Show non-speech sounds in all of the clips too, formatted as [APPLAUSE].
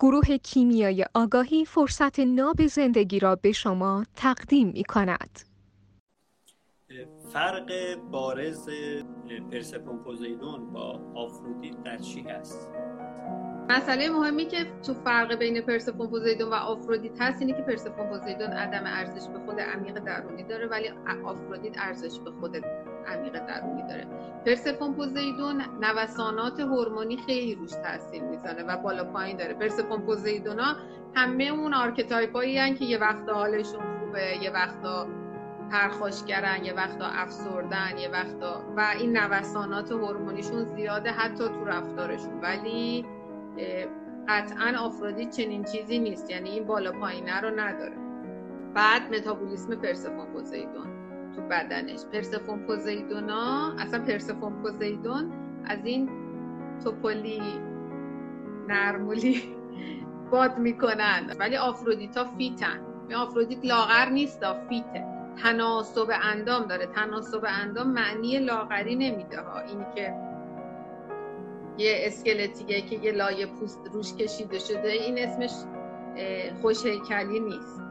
گروه کیمیای آگاهی فرصت ناب زندگی را به شما تقدیم می کند. فرق بارز پرسپون پوزیدون با آفرودیت در چی هست؟ مسئله مهمی که تو فرق بین پرسفون پوزیدون و آفرودیت هست اینه که پرسفون پوزیدون عدم ارزش به خود عمیق درونی داره ولی آفرودیت ارزش به خود عمیق درونی داره. پرسفون پوزیدون نوسانات هورمونی خیلی روش تاثیر می‌زنه و بالا پایین داره. پرسفون پوزیدونا همه اون archetype ایی که یه وقتا حالشون خوبه یه وقتا پرخاشگرن یه وقتا افسردن یه وقتا و این نوسانات هورمونیشون زیاده حتی تو رفتارشون. ولی قطعا آفرودیت چنین چیزی نیست. یعنی این بالا پایینه رو نداره. بعد متابولیسم پرسفون پوزیدون. تو بدنش. پرسفون پوزیدونا اصلا پرسفون پوزیدون از این توپولی نرمولی [LAUGHS] باد می‌کنن. ولی آفرودیتا fit ن. آفرودیت لاغر نیست fit ه. تناسب اندام داره. تناسب اندام معنی لاغری نمیده ها اینی که یه اسکلتیه که یه لایه پوست روش کشیده شده این اسمش خوش هیکلی نیست.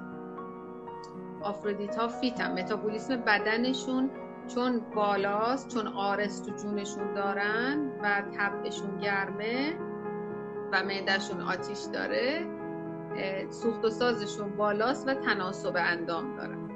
آفرودیت ها fit ن متابولیسم بدنشون چون بالاست چون آرس تو جونشون دارن و طبعشون گرمه و معدهشون آتیش داره. سوخت و سازشون بالاست و تناسب اندام دارن.